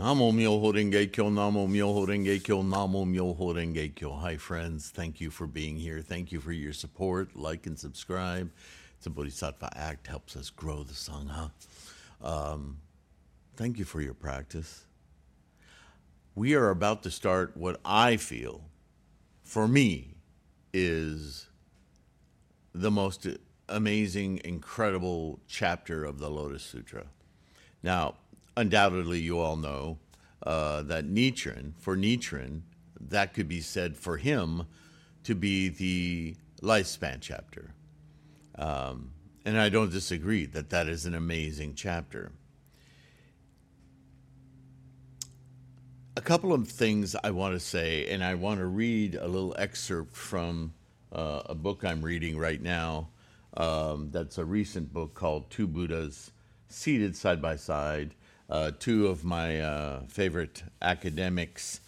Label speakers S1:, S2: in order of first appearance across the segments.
S1: Namo Myoho Renge Kyo, Namo Myoho Renge Kyo, Namo Myoho Renge Kyo. Hi, friends. Thank you for being here. Thank you for your support. Like and subscribe. It's a Bodhisattva Act, helps us grow the Sangha. Um, thank you for your practice. We are about to start what I feel, for me, is the most amazing, incredible chapter of the Lotus Sutra. Now, undoubtedly, you all know uh, that Nichiren, for Nichiren, that could be said for him to be the lifespan chapter. Um, and I don't disagree that that is an amazing chapter. A couple of things I want to say, and I want to read a little excerpt from uh, a book I'm reading right now. Um, that's a recent book called Two Buddhas Seated Side by Side. Uh, two of my uh, favorite academics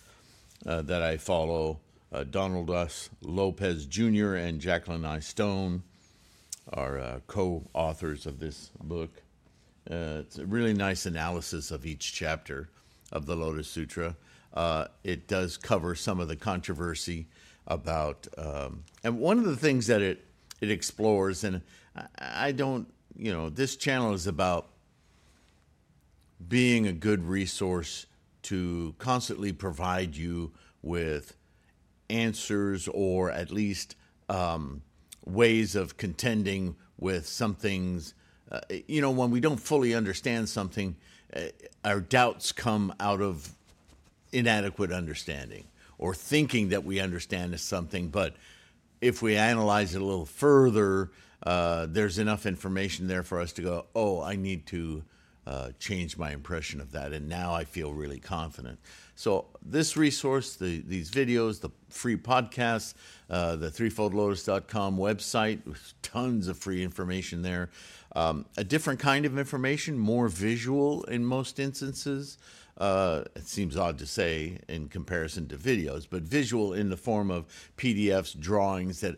S1: uh, that I follow, uh, Donald S. Lopez Jr. and Jacqueline I. Stone, are uh, co authors of this book. it's a really nice analysis of each chapter of the Lotus Sutra. it does cover some of the controversy about, um, and one of the things that it it explores, and I, I don't, you know, this channel is about being a good resource to constantly provide you with answers or at least um, ways of contending with some things. Uh, you know, when we don't fully understand something, uh, our doubts come out of inadequate understanding or thinking that we understand something. But if we analyze it a little further, uh, there's enough information there for us to go, oh, I need to uh, change my impression of that. And now I feel really confident. So, this resource, the, these videos, the free podcasts, uh, the threefoldlotus.com website, tons of free information there. Um, a different kind of information, more visual in most instances. Uh, it seems odd to say in comparison to videos, but visual in the form of PDFs, drawings that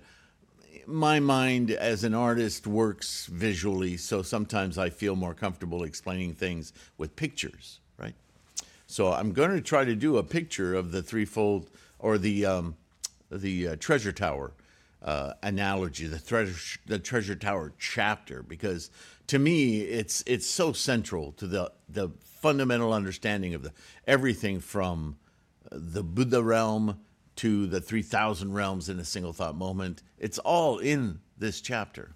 S1: my mind as an artist works visually, so sometimes I feel more comfortable explaining things with pictures, right? So I'm going to try to do a picture of the threefold or the um, the uh, treasure tower uh, analogy, the treasure the treasure tower chapter, because to me it's it's so central to the the fundamental understanding of the everything from the Buddha realm to the 3,000 realms in a single thought moment. It's all in this chapter.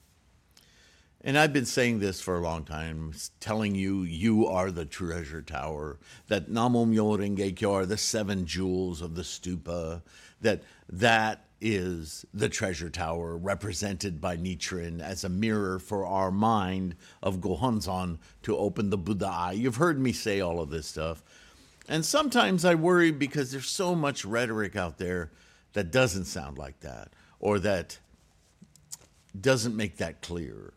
S1: And I've been saying this for a long time, telling you, you are the treasure tower, that Namo Myo Renge Kyo are the seven jewels of the stupa, that that is the treasure tower represented by Nichiren as a mirror for our mind of Gohonzon to open the Buddha eye. You've heard me say all of this stuff. And sometimes I worry because there's so much rhetoric out there that doesn't sound like that or that doesn't make that clear.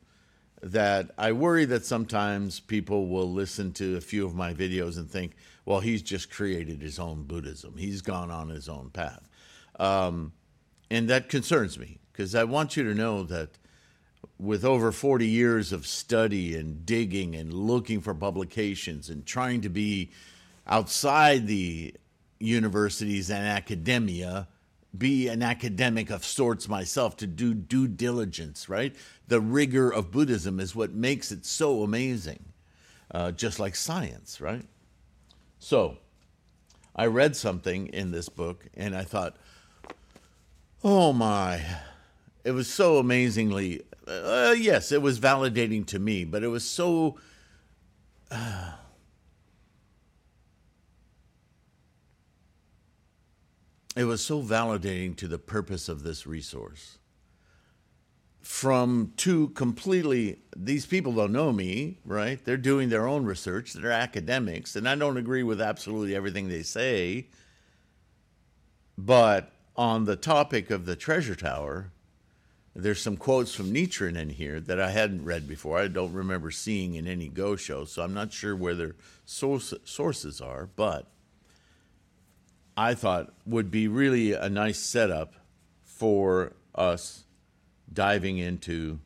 S1: That I worry that sometimes people will listen to a few of my videos and think, well, he's just created his own Buddhism. He's gone on his own path. Um, and that concerns me because I want you to know that with over 40 years of study and digging and looking for publications and trying to be outside the universities and academia be an academic of sorts myself to do due diligence, right? The rigor of Buddhism is what makes it so amazing, uh, just like science, right? So, I read something in this book and I thought, oh my, it was so amazingly, uh, yes, it was validating to me, but it was so. Uh, it was so validating to the purpose of this resource. From two completely, these people don't know me, right? They're doing their own research, they're academics, and I don't agree with absolutely everything they say. But on the topic of the treasure tower, there's some quotes from Nichiren in here that I hadn't read before. I don't remember seeing in any Gosho, so I'm not sure where their source, sources are, but I thought would be really a nice setup for us diving into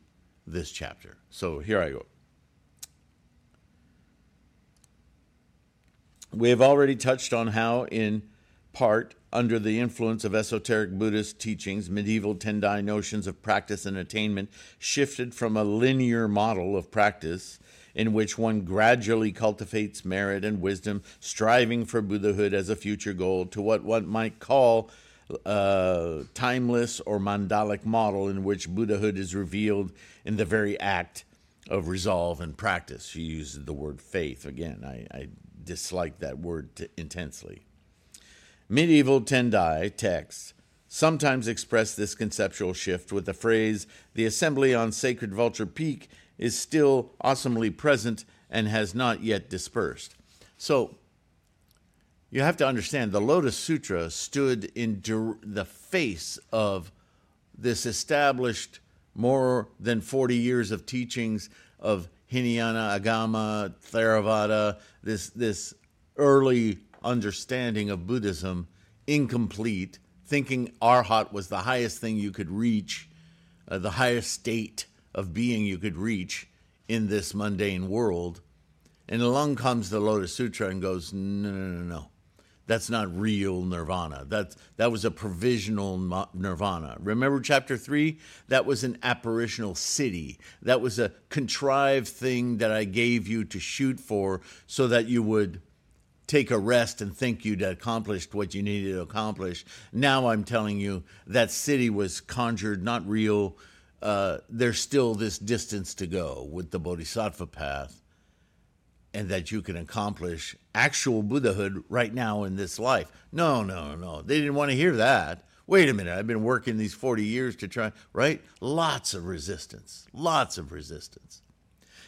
S1: this chapter. So here I go. We have already touched on how, in part, under the influence of esoteric Buddhist teachings, medieval Tendai notions of practice and attainment shifted from a linear model of practice in which one gradually cultivates merit and wisdom, striving for Buddhahood as a future goal, to what one might call a timeless or mandalic model in which Buddhahood is revealed in the very act of resolve and practice. She uses the word faith. Again, I, I dislike that word t- intensely. Medieval Tendai texts sometimes express this conceptual shift with the phrase, the assembly on Sacred Vulture Peak is still awesomely present and has not yet dispersed. So you have to understand the Lotus Sutra stood in the face of this established more than 40 years of teachings of Hinayana, Agama, Theravada, this, this early understanding of Buddhism, incomplete, thinking Arhat was the highest thing you could reach, uh, the highest state of being you could reach in this mundane world. And along comes the Lotus Sutra and goes, no, no, no, no. That's not real nirvana. That, that was a provisional nirvana. Remember chapter three? That was an apparitional city. That was a contrived thing that I gave you to shoot for so that you would take a rest and think you'd accomplished what you needed to accomplish. Now I'm telling you that city was conjured, not real uh, there's still this distance to go with the Bodhisattva path, and that you can accomplish actual Buddhahood right now in this life. No, no, no. They didn't want to hear that. Wait a minute, I've been working these 40 years to try, right? Lots of resistance, lots of resistance.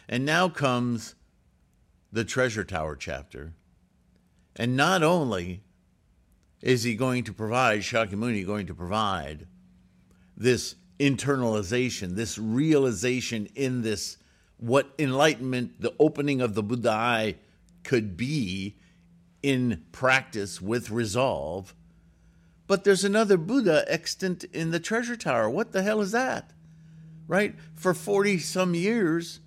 S1: And now comes the Treasure Tower chapter. And not only is he going to provide, Shakyamuni going to provide this internalization, this realization in this, what enlightenment, the opening of the Buddha eye could be in practice with resolve. But there's another Buddha extant in the treasure tower. What the hell is that? Right? For 40 some years,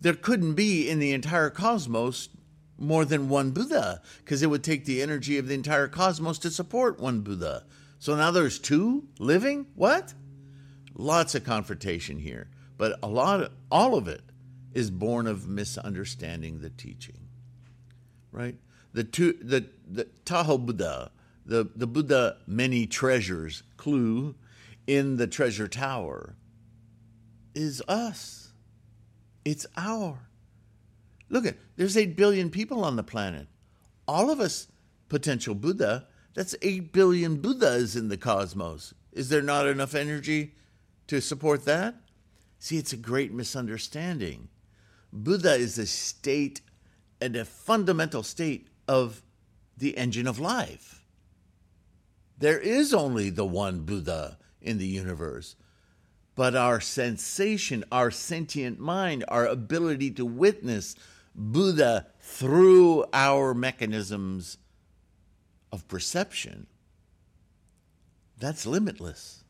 S1: there couldn't be in the entire cosmos more than one Buddha because it would take the energy of the entire cosmos to support one Buddha. So now there's two living? What? Lots of confrontation here, but a lot of, all of it is born of misunderstanding the teaching. Right? The two the the Taho Buddha, the, the Buddha many treasures clue in the treasure tower is us. It's our. Look at there's 8 billion people on the planet. All of us potential Buddha that's 8 billion Buddhas in the cosmos. Is there not enough energy to support that? See, it's a great misunderstanding. Buddha is a state and a fundamental state of the engine of life. There is only the one Buddha in the universe. But our sensation, our sentient mind, our ability to witness Buddha through our mechanisms of perception, that's limitless.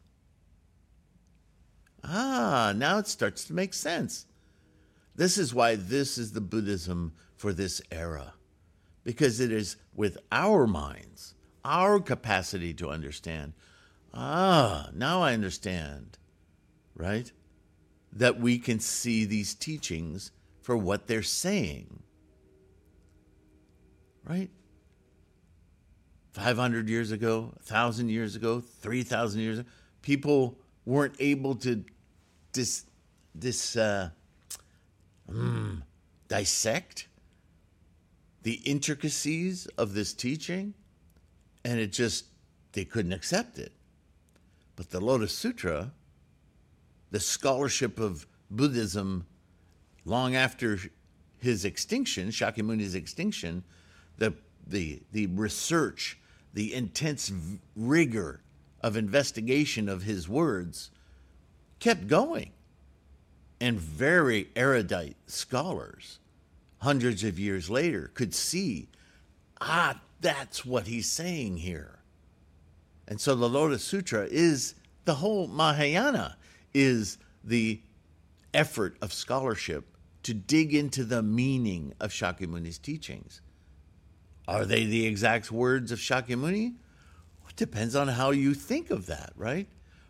S1: Ah, now it starts to make sense. This is why this is the Buddhism for this era, because it is with our minds, our capacity to understand. Ah, now I understand, right? That we can see these teachings for what they're saying, right? 500 years ago, 1,000 years ago, 3,000 years ago, people weren't able to dis, dis, uh, mm, dissect the intricacies of this teaching, and it just, they couldn't accept it. But the Lotus Sutra, the scholarship of Buddhism long after his extinction, Shakyamuni's extinction, the, the, the research the intense rigor of investigation of his words kept going. And very erudite scholars, hundreds of years later, could see ah, that's what he's saying here. And so the Lotus Sutra is the whole Mahayana, is the effort of scholarship to dig into the meaning of Shakyamuni's teachings. Are they the exact words of Shakyamuni? It depends on how you think of that, right?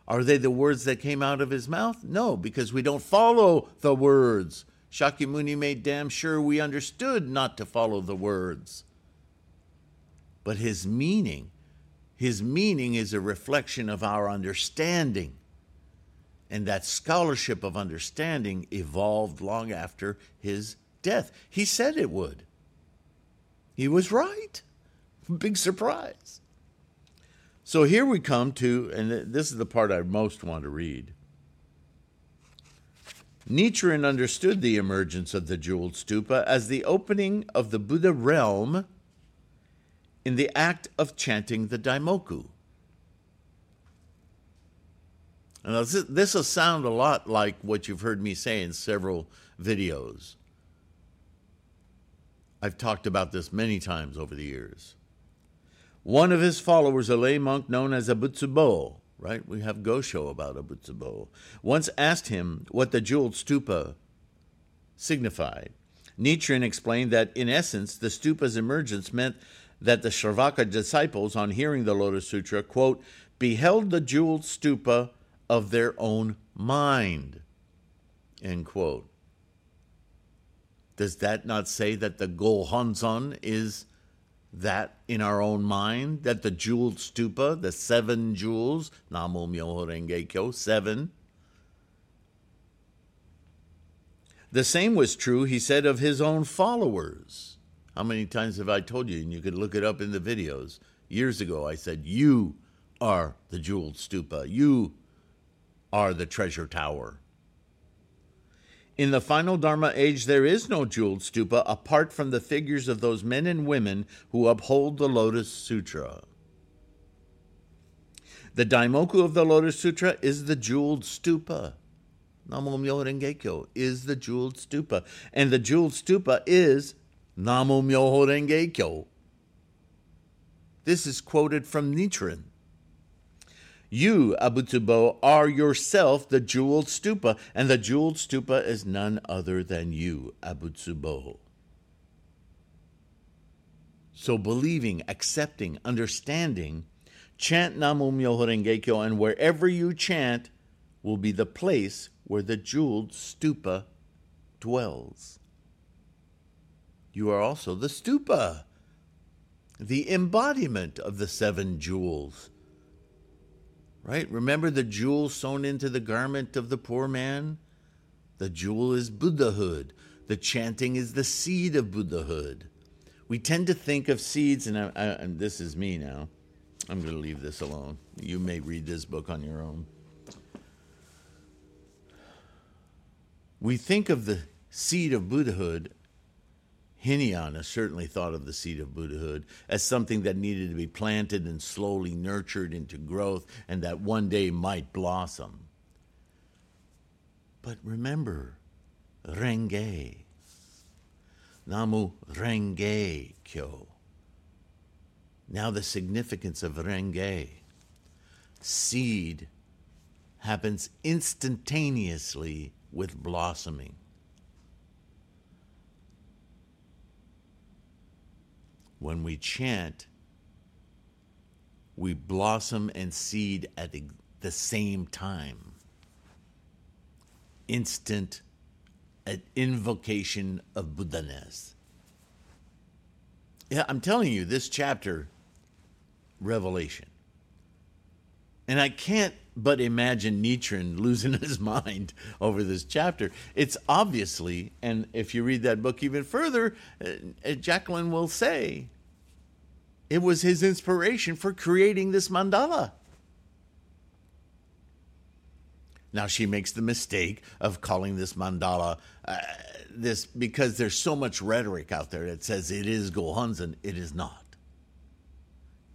S1: Are they the words that came out of his mouth? No, because we don't follow the words. Shakyamuni made damn sure we understood not to follow the words. But his meaning, his meaning is a reflection of our understanding. And that scholarship of understanding evolved long after his death. He said it would. He was right. Big surprise. So here we come to, and this is the part I most want to read. Nichiren understood the emergence of the jeweled stupa as the opening of the Buddha realm in the act of chanting the Daimoku. Now, this will sound a lot like what you've heard me say in several videos. I've talked about this many times over the years. One of his followers, a lay monk known as Abutsubo, right? We have Gosho about Abutsubo, once asked him what the jeweled stupa signified. Nichiren explained that, in essence, the stupa's emergence meant that the Shravaka disciples, on hearing the Lotus Sutra, quote, beheld the jeweled stupa of their own mind, end quote. Does that not say that the Gohonzon is that in our own mind, that the jeweled stupa, the seven jewels, Namo Myoho Renge Kyo, seven, the same was true, he said, of his own followers. How many times have I told you, and you could look it up in the videos? Years ago, I said, You are the jeweled stupa. You are the treasure tower. In the final Dharma age, there is no jeweled stupa apart from the figures of those men and women who uphold the Lotus Sutra. The Daimoku of the Lotus Sutra is the jeweled stupa. Namo Myoho Renge Kyo is the jeweled stupa. And the jeweled stupa is Namo Myoho Renge Kyo. This is quoted from Nichiren. You, Abutsubo, are yourself the jeweled stupa, and the jeweled stupa is none other than you, Abutsubo. So believing, accepting, understanding, chant Namu Myoho Renge Kyo, and wherever you chant will be the place where the jeweled stupa dwells. You are also the stupa, the embodiment of the seven jewels Right? Remember the jewel sewn into the garment of the poor man? The jewel is Buddhahood. The chanting is the seed of Buddhahood. We tend to think of seeds, and, I, I, and this is me now. I'm going to leave this alone. You may read this book on your own. We think of the seed of Buddhahood Hinayana certainly thought of the seed of Buddhahood as something that needed to be planted and slowly nurtured into growth and that one day might blossom. But remember, Renge, Namu Renge Kyo. Now, the significance of Renge. Seed happens instantaneously with blossoming. When we chant, we blossom and seed at the same time. Instant an invocation of Buddhaness. Yeah, I'm telling you, this chapter, Revelation. And I can't but imagine Nichiren losing his mind over this chapter. It's obviously, and if you read that book even further, uh, Jacqueline will say it was his inspiration for creating this mandala. Now she makes the mistake of calling this mandala uh, this because there's so much rhetoric out there that says it is Gohonzon. It is not.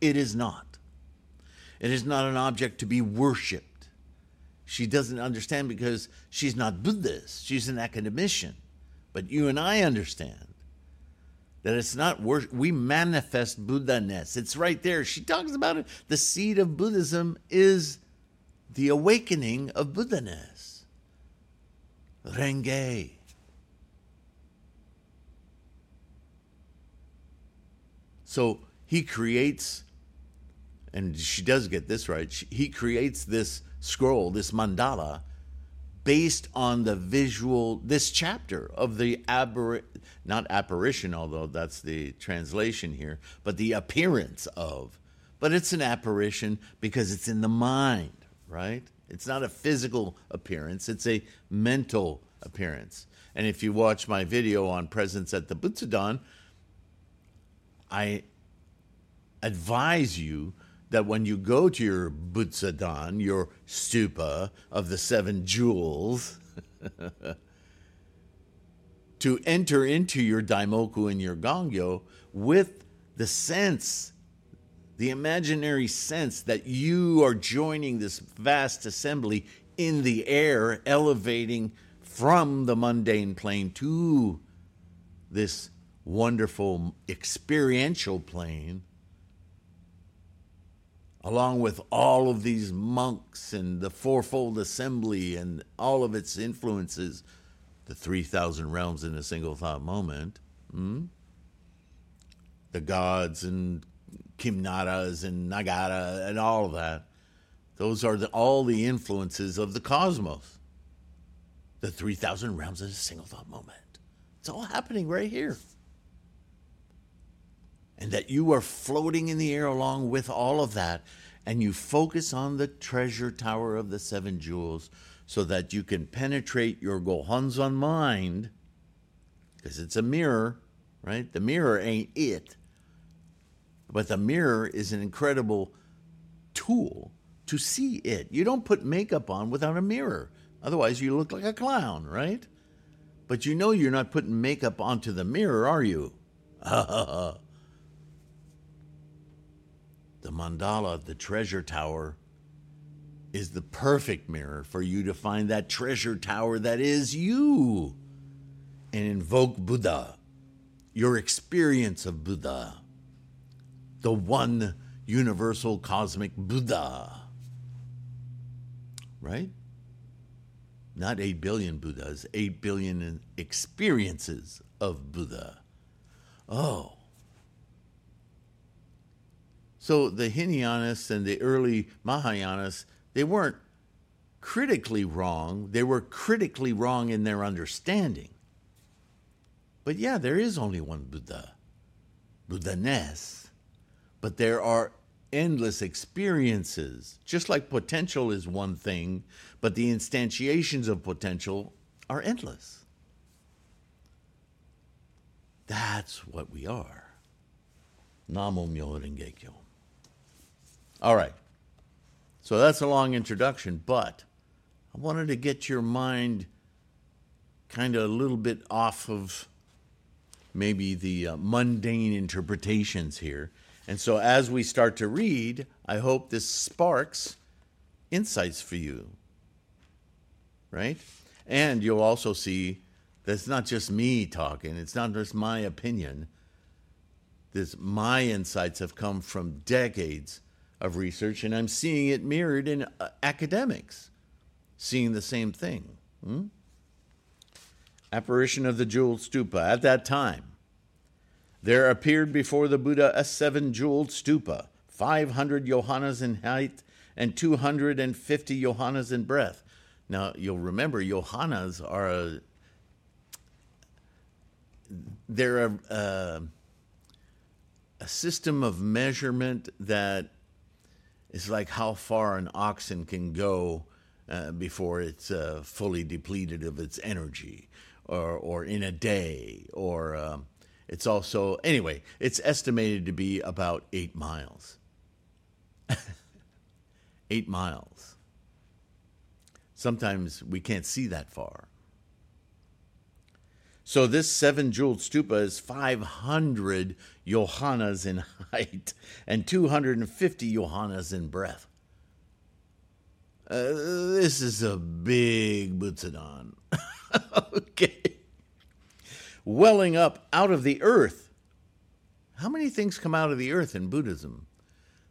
S1: It is not. It is not an object to be worshipped. She doesn't understand because she's not Buddhist. She's an academician. But you and I understand that it's not worship. We manifest Buddha-ness. It's right there. She talks about it. The seed of Buddhism is the awakening of Buddha-ness. Renge. So he creates, and she does get this right, he creates this scroll, this mandala, based on the visual, this chapter of the aberr, not apparition, although that's the translation here, but the appearance of. But it's an apparition because it's in the mind, right? It's not a physical appearance, it's a mental appearance. And if you watch my video on presence at the Butsudan, I advise you that when you go to your Butsudan, your stupa of the seven jewels, to enter into your daimoku and your gongyo with the sense, the imaginary sense that you are joining this vast assembly in the air, elevating from the mundane plane to this wonderful experiential plane, along with all of these monks and the fourfold assembly and all of its influences, the 3,000 realms in a single thought moment, hmm? the gods and Kimnaras and Nagara and all of that. Those are the, all the influences of the cosmos. The 3,000 realms in a single thought moment. It's all happening right here and that you are floating in the air along with all of that, and you focus on the treasure tower of the seven jewels so that you can penetrate your Gohonzon mind, because it's a mirror, right? The mirror ain't it. But the mirror is an incredible tool to see it. You don't put makeup on without a mirror. Otherwise, you look like a clown, right? But you know you're not putting makeup onto the mirror, are you? the mandala, the treasure tower, is the perfect mirror for you to find that treasure tower that is you and invoke Buddha, your experience of Buddha, the one universal cosmic Buddha. Right? Not 8 billion Buddhas, 8 billion experiences of Buddha. Oh, so the Hinayanists and the early Mahayanas, they weren't critically wrong, they were critically wrong in their understanding. But yeah, there is only one Buddha, Buddha-ness. But there are endless experiences. Just like potential is one thing, but the instantiations of potential are endless. That's what we are. Namo Myoho Renge Kyo. All right. So that's a long introduction, but I wanted to get your mind kind of a little bit off of maybe the uh, mundane interpretations here. And so as we start to read, I hope this sparks insights for you. Right? And you'll also see that it's not just me talking, it's not just my opinion. This my insights have come from decades of research, and I'm seeing it mirrored in uh, academics, seeing the same thing. Hmm? Apparition of the jeweled stupa. At that time, there appeared before the Buddha a seven jeweled stupa, 500 yohanas in height and 250 yohanas in breadth. Now, you'll remember yohanas are a, they're a, a, a system of measurement that is like how far an oxen can go uh, before it's uh, fully depleted of its energy, or or in a day, or um, it's also anyway. It's estimated to be about eight miles. eight miles. Sometimes we can't see that far. So this seven jeweled stupa is 500 yohanas in height and 250 yohanas in breadth. Uh, this is a big Butsudan. okay. Welling up out of the earth. How many things come out of the earth in Buddhism?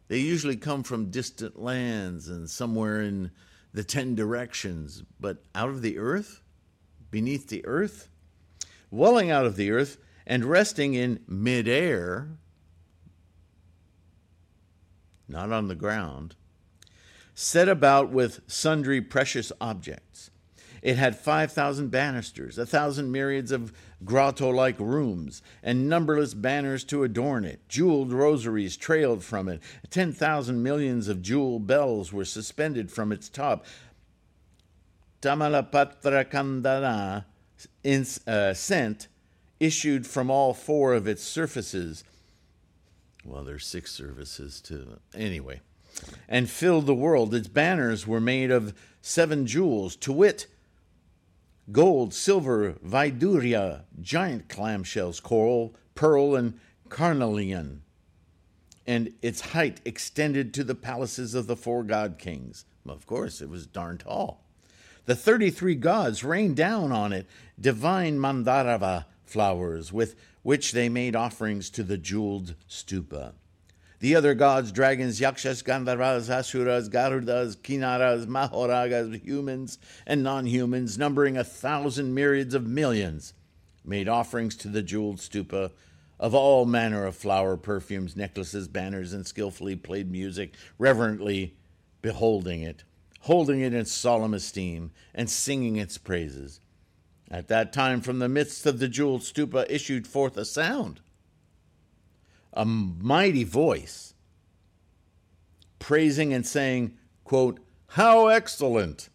S1: They usually come from distant lands and somewhere in the ten directions, but out of the earth? Beneath the earth? Welling out of the earth and resting in midair not on the ground, set about with sundry precious objects. It had 5,000 banisters, a thousand myriads of grotto like rooms, and numberless banners to adorn it. Jeweled rosaries trailed from it. 10,000 millions of jewel bells were suspended from its top. Tamalapatra Kandana uh, scent issued from all four of its surfaces. Well, there's six surfaces to anyway, and filled the world. Its banners were made of seven jewels, to wit, gold, silver, vaidurya, giant clamshells, coral, pearl, and carnelian. And its height extended to the palaces of the four god kings. Of course, it was darn tall. The 33 gods rained down on it divine mandarava flowers with which they made offerings to the jeweled stupa. The other gods, dragons, yakshas, gandharvas, asuras, garudas, kinaras, mahoragas, humans and non humans, numbering a thousand myriads of millions, made offerings to the jeweled stupa of all manner of flower, perfumes, necklaces, banners, and skillfully played music, reverently beholding it holding it in solemn esteem, and singing its praises. At that time, from the midst of the jeweled stupa issued forth a sound, a mighty voice, praising and saying, quote, How excellent!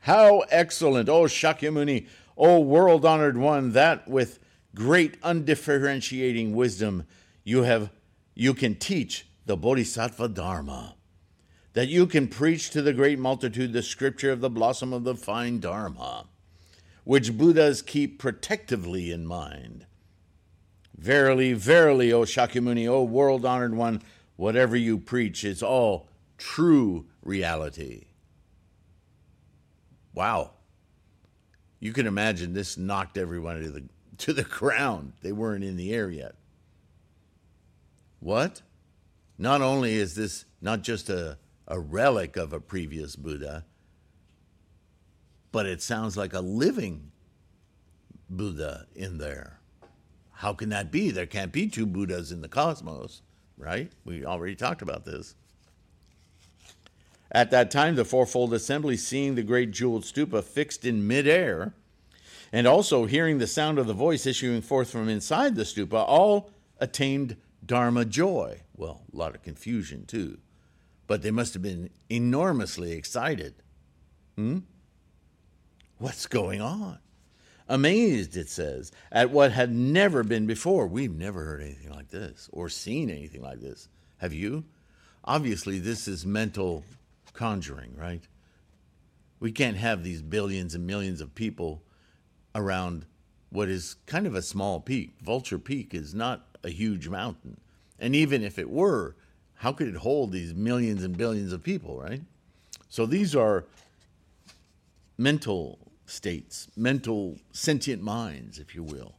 S1: How excellent, O Shakyamuni, O world honored one, that with great undifferentiating wisdom you have you can teach the Bodhisattva Dharma that you can preach to the great multitude the scripture of the blossom of the fine Dharma, which Buddhas keep protectively in mind. Verily, verily, O Shakyamuni, O world honored one, whatever you preach is all true reality. Wow. You can imagine this knocked everyone to the, to the ground. They weren't in the air yet. What? Not only is this not just a a relic of a previous Buddha, but it sounds like a living Buddha in there. How can that be? There can't be two Buddhas in the cosmos, right? We already talked about this. At that time, the fourfold assembly, seeing the great jeweled stupa fixed in midair, and also hearing the sound of the voice issuing forth from inside the stupa, all attained Dharma joy. Well, a lot of confusion too but they must have been enormously excited. Hmm? What's going on? Amazed, it says, at what had never been before. We've never heard anything like this or seen anything like this. Have you? Obviously, this is mental conjuring, right? We can't have these billions and millions of people around what is kind of a small peak. Vulture Peak is not a huge mountain. And even if it were, how could it hold these millions and billions of people, right? So these are mental states, mental sentient minds, if you will.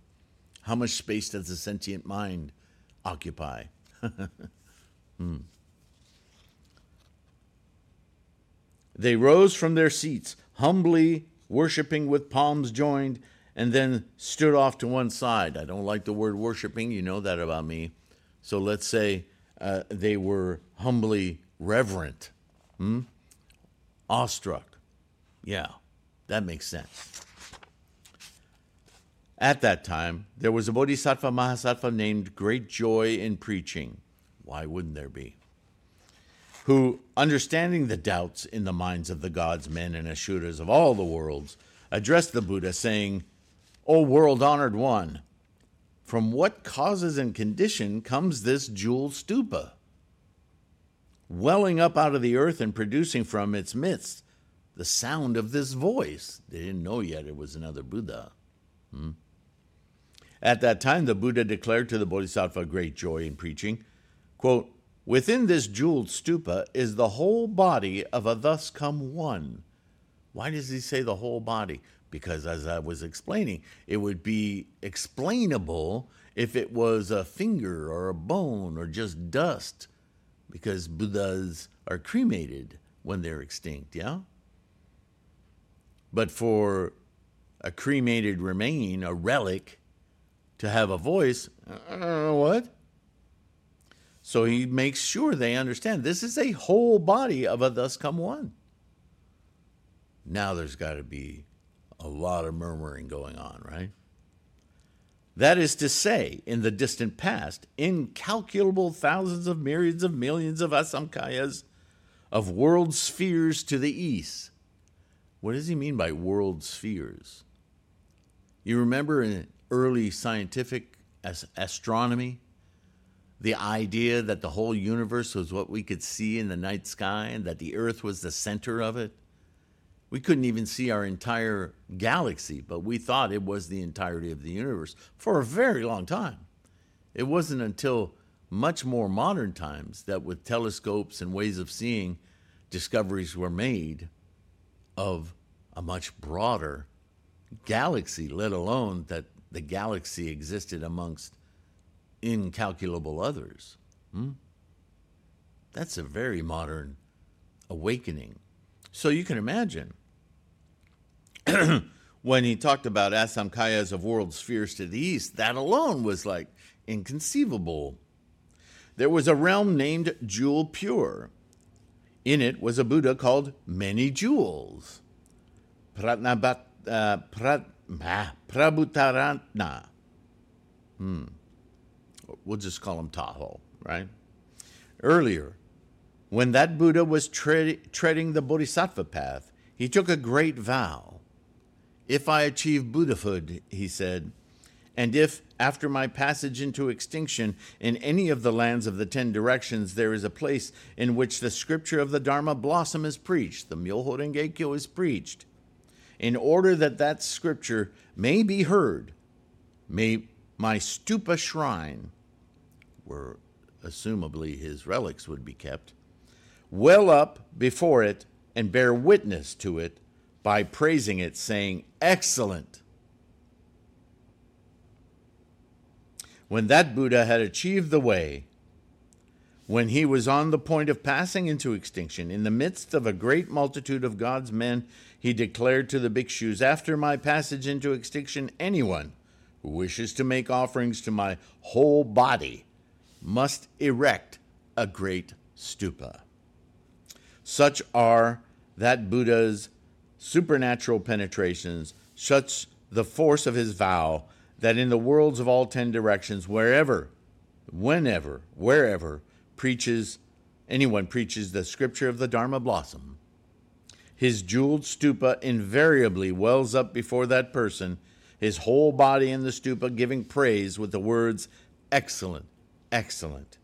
S1: How much space does a sentient mind occupy? hmm. They rose from their seats, humbly worshiping with palms joined, and then stood off to one side. I don't like the word worshiping, you know that about me. So let's say uh, they were humbly reverent, hmm? awestruck. Yeah, that makes sense. At that time, there was a Bodhisattva Mahasattva named Great Joy in Preaching. Why wouldn't there be? Who, understanding the doubts in the minds of the gods, men, and Asuras of all the worlds, addressed the Buddha, saying, O world honored one, from what causes and condition comes this jewel stupa? Welling up out of the earth and producing from its midst the sound of this voice. They didn't know yet it was another Buddha. Hmm? At that time, the Buddha declared to the Bodhisattva great joy in preaching, quote, Within this jeweled stupa is the whole body of a thus come one. Why does he say the whole body? Because as I was explaining, it would be explainable if it was a finger or a bone or just dust, because Buddhas are cremated when they're extinct, yeah? But for a cremated remain, a relic, to have a voice, uh, what? So he makes sure they understand this is a whole body of a thus come one. Now there's got to be a lot of murmuring going on, right? That is to say, in the distant past, incalculable thousands of myriads of millions of asamkayas, of world spheres to the east. What does he mean by world spheres? You remember in early scientific astronomy, the idea that the whole universe was what we could see in the night sky and that the earth was the center of it? We couldn't even see our entire galaxy, but we thought it was the entirety of the universe for a very long time. It wasn't until much more modern times that, with telescopes and ways of seeing, discoveries were made of a much broader galaxy, let alone that the galaxy existed amongst incalculable others. Hmm? That's a very modern awakening. So you can imagine when he talked about Asamkayas of world spheres to the east, that alone was like inconceivable. There was a realm named Jewel Pure. In it was a Buddha called Many Jewels. Pratnabat, uh, prat, ah, Prabhutaratna. Hmm. We'll just call him Taho, right? Earlier, when that Buddha was tre- treading the Bodhisattva path, he took a great vow. If I achieve Buddhahood, he said, and if, after my passage into extinction, in any of the lands of the ten directions there is a place in which the scripture of the Dharma blossom is preached, the Myoho Renge is preached, in order that that scripture may be heard, may my stupa shrine, where assumably his relics would be kept, well up before it and bear witness to it by praising it, saying, Excellent. When that Buddha had achieved the way, when he was on the point of passing into extinction, in the midst of a great multitude of God's men, he declared to the bhikshus, After my passage into extinction, anyone who wishes to make offerings to my whole body must erect a great stupa. Such are that Buddha's supernatural penetrations, such the force of his vow that in the worlds of all ten directions, wherever, whenever, wherever preaches anyone preaches the scripture of the Dharma blossom, his jeweled stupa invariably wells up before that person, his whole body in the stupa giving praise with the words, Excellent, excellent,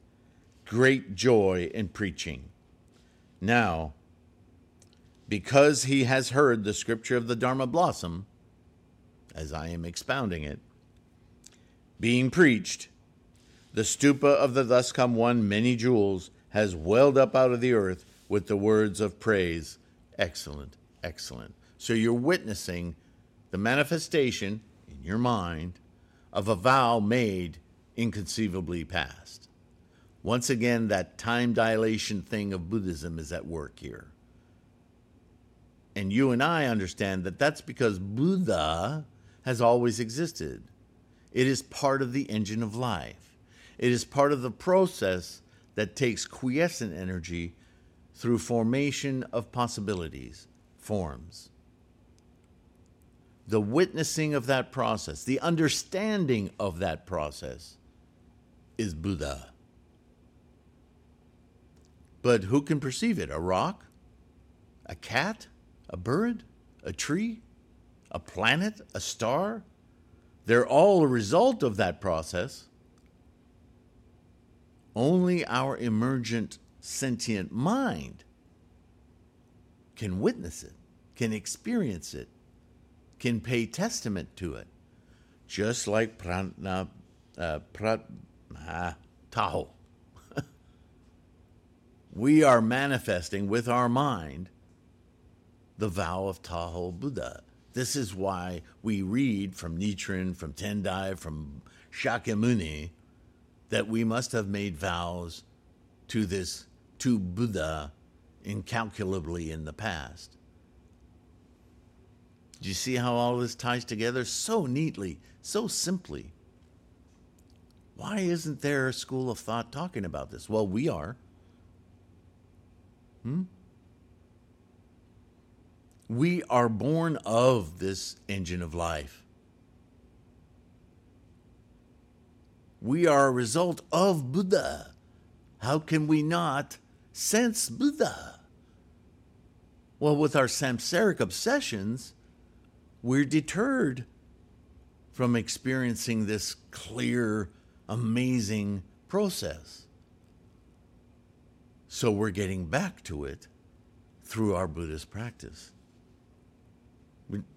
S1: great joy in preaching. Now, because he has heard the scripture of the Dharma blossom, as I am expounding it, being preached, the stupa of the thus come one many jewels has welled up out of the earth with the words of praise. Excellent, excellent. So you're witnessing the manifestation in your mind of a vow made inconceivably past. Once again, that time dilation thing of Buddhism is at work here. And you and I understand that that's because Buddha has always existed. It is part of the engine of life. It is part of the process that takes quiescent energy through formation of possibilities, forms. The witnessing of that process, the understanding of that process is Buddha. But who can perceive it? A rock? A cat? A bird, a tree, a planet, a star. They're all a result of that process. Only our emergent sentient mind can witness it, can experience it, can pay testament to it, just like prana, uh, prat, ah, taho. we are manifesting with our mind the vow of Taho Buddha. This is why we read from Nichiren, from Tendai, from Shakyamuni, that we must have made vows to this, to Buddha, incalculably in the past. Do you see how all this ties together so neatly, so simply? Why isn't there a school of thought talking about this? Well, we are. Hmm? We are born of this engine of life. We are a result of Buddha. How can we not sense Buddha? Well, with our samsaric obsessions, we're deterred from experiencing this clear, amazing process. So we're getting back to it through our Buddhist practice.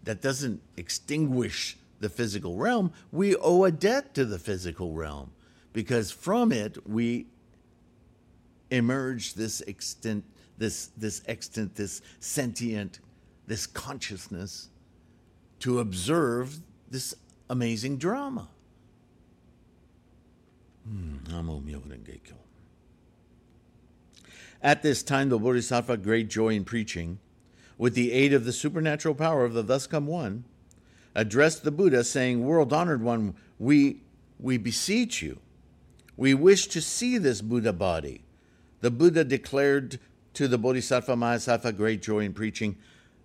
S1: That doesn't extinguish the physical realm. We owe a debt to the physical realm because from it we emerge this extent, this this extant, this sentient, this consciousness to observe this amazing drama. Hmm, At this time, the Bodhisattva great joy in preaching, with the aid of the supernatural power of the thus come one, addressed the Buddha, saying, World honored one, we, we beseech you, we wish to see this Buddha body. The Buddha declared to the Bodhisattva Mahasattva great joy in preaching,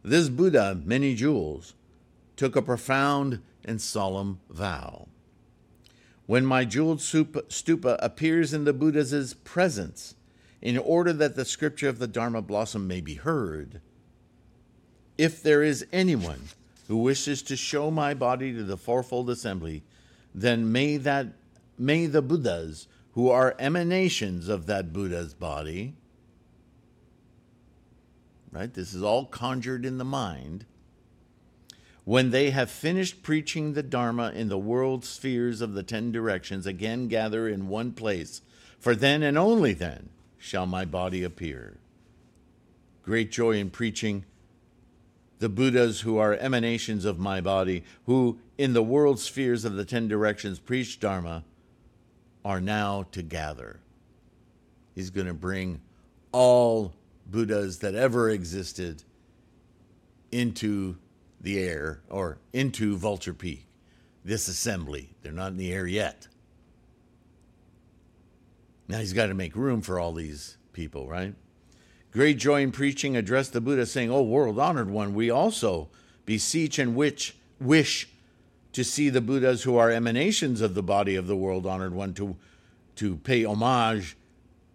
S1: This Buddha, many jewels, took a profound and solemn vow. When my jeweled stupa appears in the Buddha's presence, in order that the scripture of the Dharma blossom may be heard, if there is anyone who wishes to show my body to the fourfold assembly, then may that may the Buddhas, who are emanations of that Buddha's body, right? This is all conjured in the mind when they have finished preaching the Dharma in the world spheres of the ten directions, again gather in one place, for then and only then shall my body appear. Great joy in preaching the Buddhas who are emanations of my body, who in the world spheres of the ten directions preach Dharma, are now to gather. He's going to bring all Buddhas that ever existed into the air or into Vulture Peak, this assembly. They're not in the air yet. Now he's got to make room for all these people, right? Great joy in preaching addressed the Buddha, saying, O world honored one, we also beseech and wish, wish to see the Buddhas who are emanations of the body of the world honored one to, to pay homage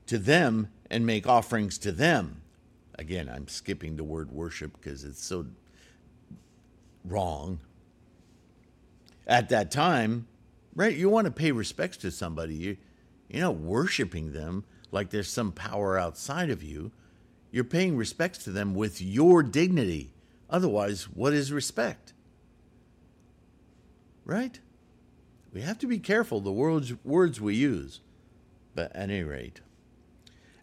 S1: to them and make offerings to them. Again, I'm skipping the word worship because it's so wrong. At that time, right, you want to pay respects to somebody. You, you're not worshiping them like there's some power outside of you. You're paying respects to them with your dignity. Otherwise, what is respect? Right? We have to be careful the words, words we use. But at any rate,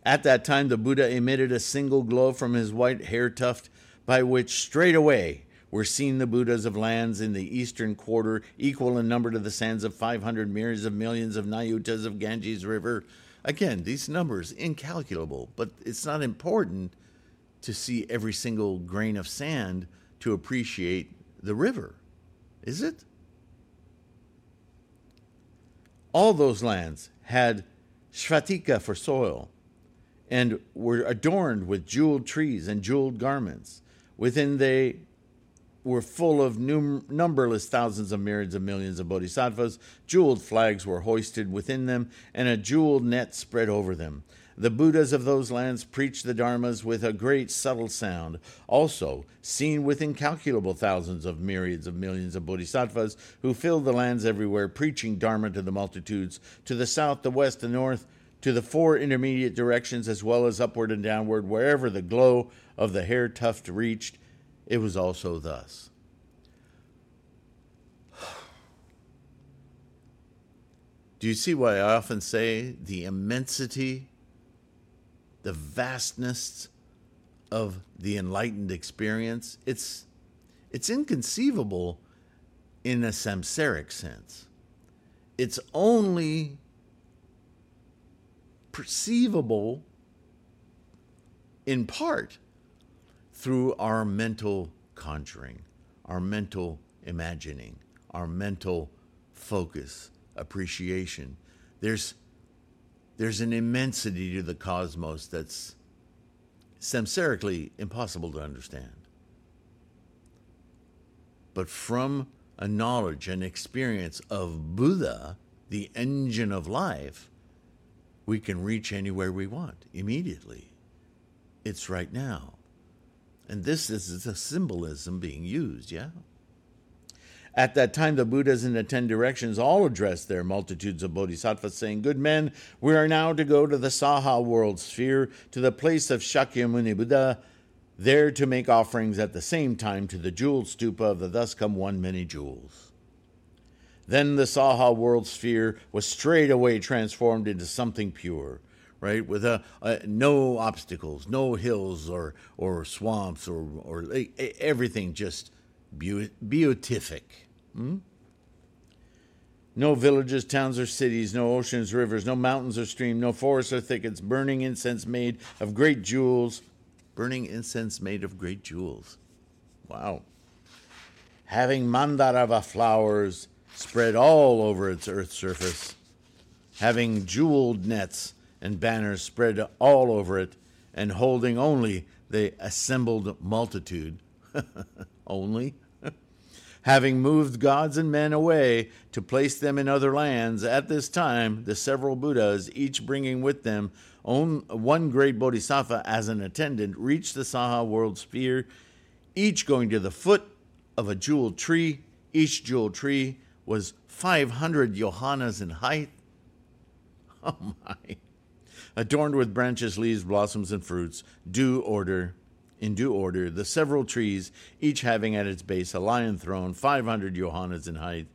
S1: at that time the Buddha emitted a single glow from his white hair tuft, by which straightway were seen the Buddhas of lands in the eastern quarter, equal in number to the sands of 500 myriads of millions of Nayutas of Ganges River. Again, these numbers incalculable, but it's not important to see every single grain of sand to appreciate the river, is it? All those lands had Sphatika for soil and were adorned with jeweled trees and jeweled garments. Within they were full of num- numberless thousands of myriads of millions of bodhisattvas. Jeweled flags were hoisted within them, and a jeweled net spread over them. The Buddhas of those lands preached the Dharmas with a great subtle sound. Also, seen with incalculable thousands of myriads of millions of bodhisattvas who filled the lands everywhere, preaching Dharma to the multitudes, to the south, the west, the north, to the four intermediate directions, as well as upward and downward, wherever the glow of the hair tuft reached it was also thus. Do you see why I often say the immensity, the vastness of the enlightened experience? It's, it's inconceivable in a samsaric sense. It's only perceivable in part through our mental conjuring, our mental imagining, our mental focus, appreciation. There's there's an immensity to the cosmos that's samsarically impossible to understand. But from a knowledge and experience of Buddha, the engine of life, we can reach anywhere we want immediately. It's right now. And this is the symbolism being used, yeah? At that time, the Buddhas in the ten directions all addressed their multitudes of bodhisattvas, saying, Good men, we are now to go to the Saha world sphere, to the place of Shakyamuni Buddha, there to make offerings at the same time to the jeweled stupa of the thus come one many jewels. Then the Saha world sphere was straightway transformed into something pure, right? With a, a, no obstacles, no hills or or swamps or or everything just beatific. Hmm? No villages, towns, or cities, no oceans, rivers, no mountains or streams, no forests or thickets, burning incense made of great jewels. Burning incense made of great jewels. Wow. Having mandarava flowers spread all over its earth surface, having jeweled nets and banners spread all over it, and holding only the assembled multitude. only? having moved gods and men away to place them in other lands, at this time the several Buddhas, each bringing with them one great bodhisattva as an attendant, reached the Saha world sphere, each going to the foot of a jeweled tree. Each jeweled tree was 500 yojanas in height. Oh my. Adorned with branches, leaves, blossoms, and fruits, due order in due order, the several trees, each having at its base a lion throne, 500 yojanas in height,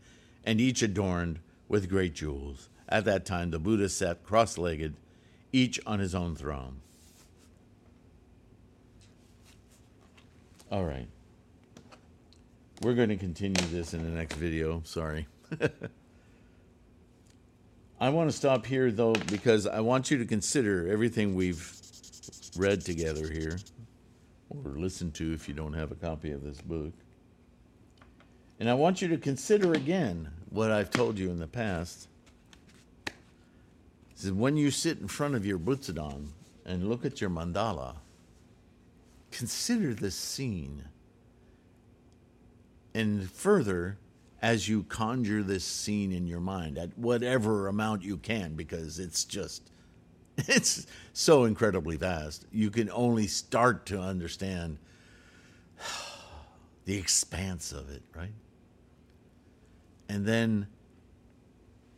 S1: and each adorned with great jewels. At that time, the Buddha sat cross legged, each on his own throne. All right. We're going to continue this in the next video. Sorry. I want to stop here, though, because I want you to consider everything we've read together here or listened to if you don't have a copy of this book. And I want you to consider again what I've told you in the past. Is when you sit in front of your Butsudan and look at your mandala, consider this scene. And further, as you conjure this scene in your mind at whatever amount you can, because it's just it's so incredibly vast. You can only start to understand the expanse of it, right? And then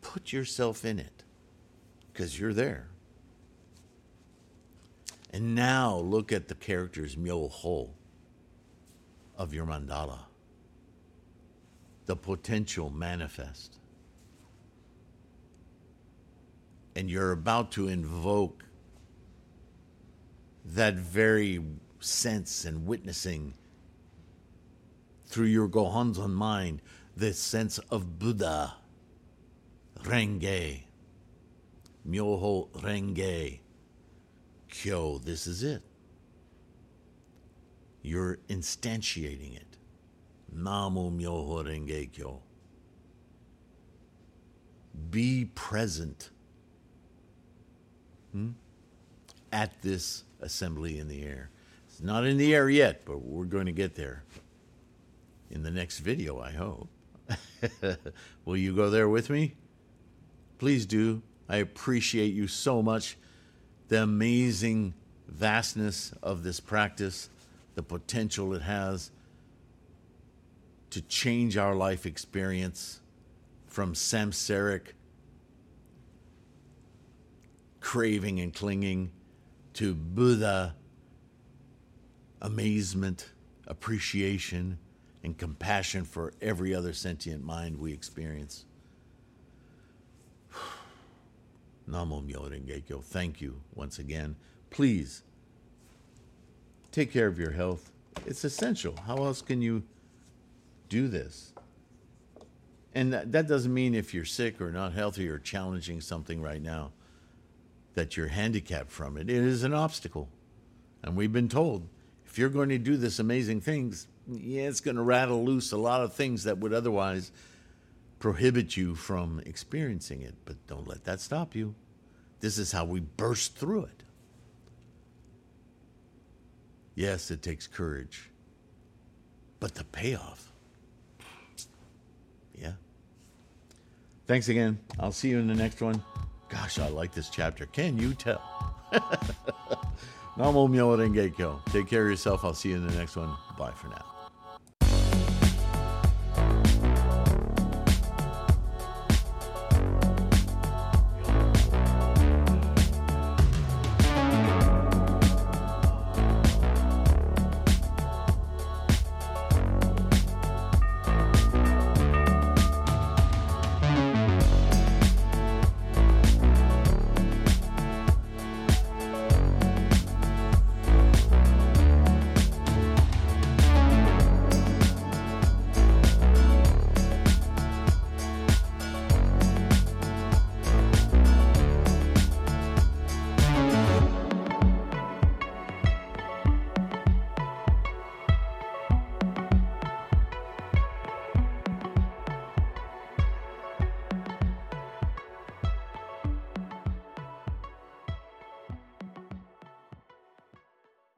S1: put yourself in it because you're there. And now look at the characters Myoho of your mandala, the potential manifest. and you're about to invoke that very sense and witnessing through your Gohonzon mind, this sense of Buddha, Renge, Myoho Renge, Kyo, this is it. You're instantiating it. Namu Myoho Renge Kyo. Be present hmm, at this assembly in the air. It's not in the air yet, but we're going to get there in the next video, I hope. Will you go there with me? Please do. I appreciate you so much. The amazing vastness of this practice, the potential it has to change our life experience from samsaric craving and clinging to Buddha amazement, appreciation, and compassion for every other sentient mind we experience. Namo Gekyo. Thank you once again. Please take care of your health. It's essential. How else can you do this? And that, that doesn't mean if you're sick or not healthy or challenging something right now that you're handicapped from it. It is an obstacle. And we've been told if you're going to do this amazing things, yeah, it's going to rattle loose a lot of things that would otherwise prohibit you from experiencing it, but don't let that stop you. This is how we burst through it. Yes, it takes courage, but the payoff. Yeah. Thanks again. I'll see you in the next one. Gosh, I like this chapter. Can you tell? Namo Myo Renge Kyo. Take care of yourself. I'll see you in the next one. Bye for now.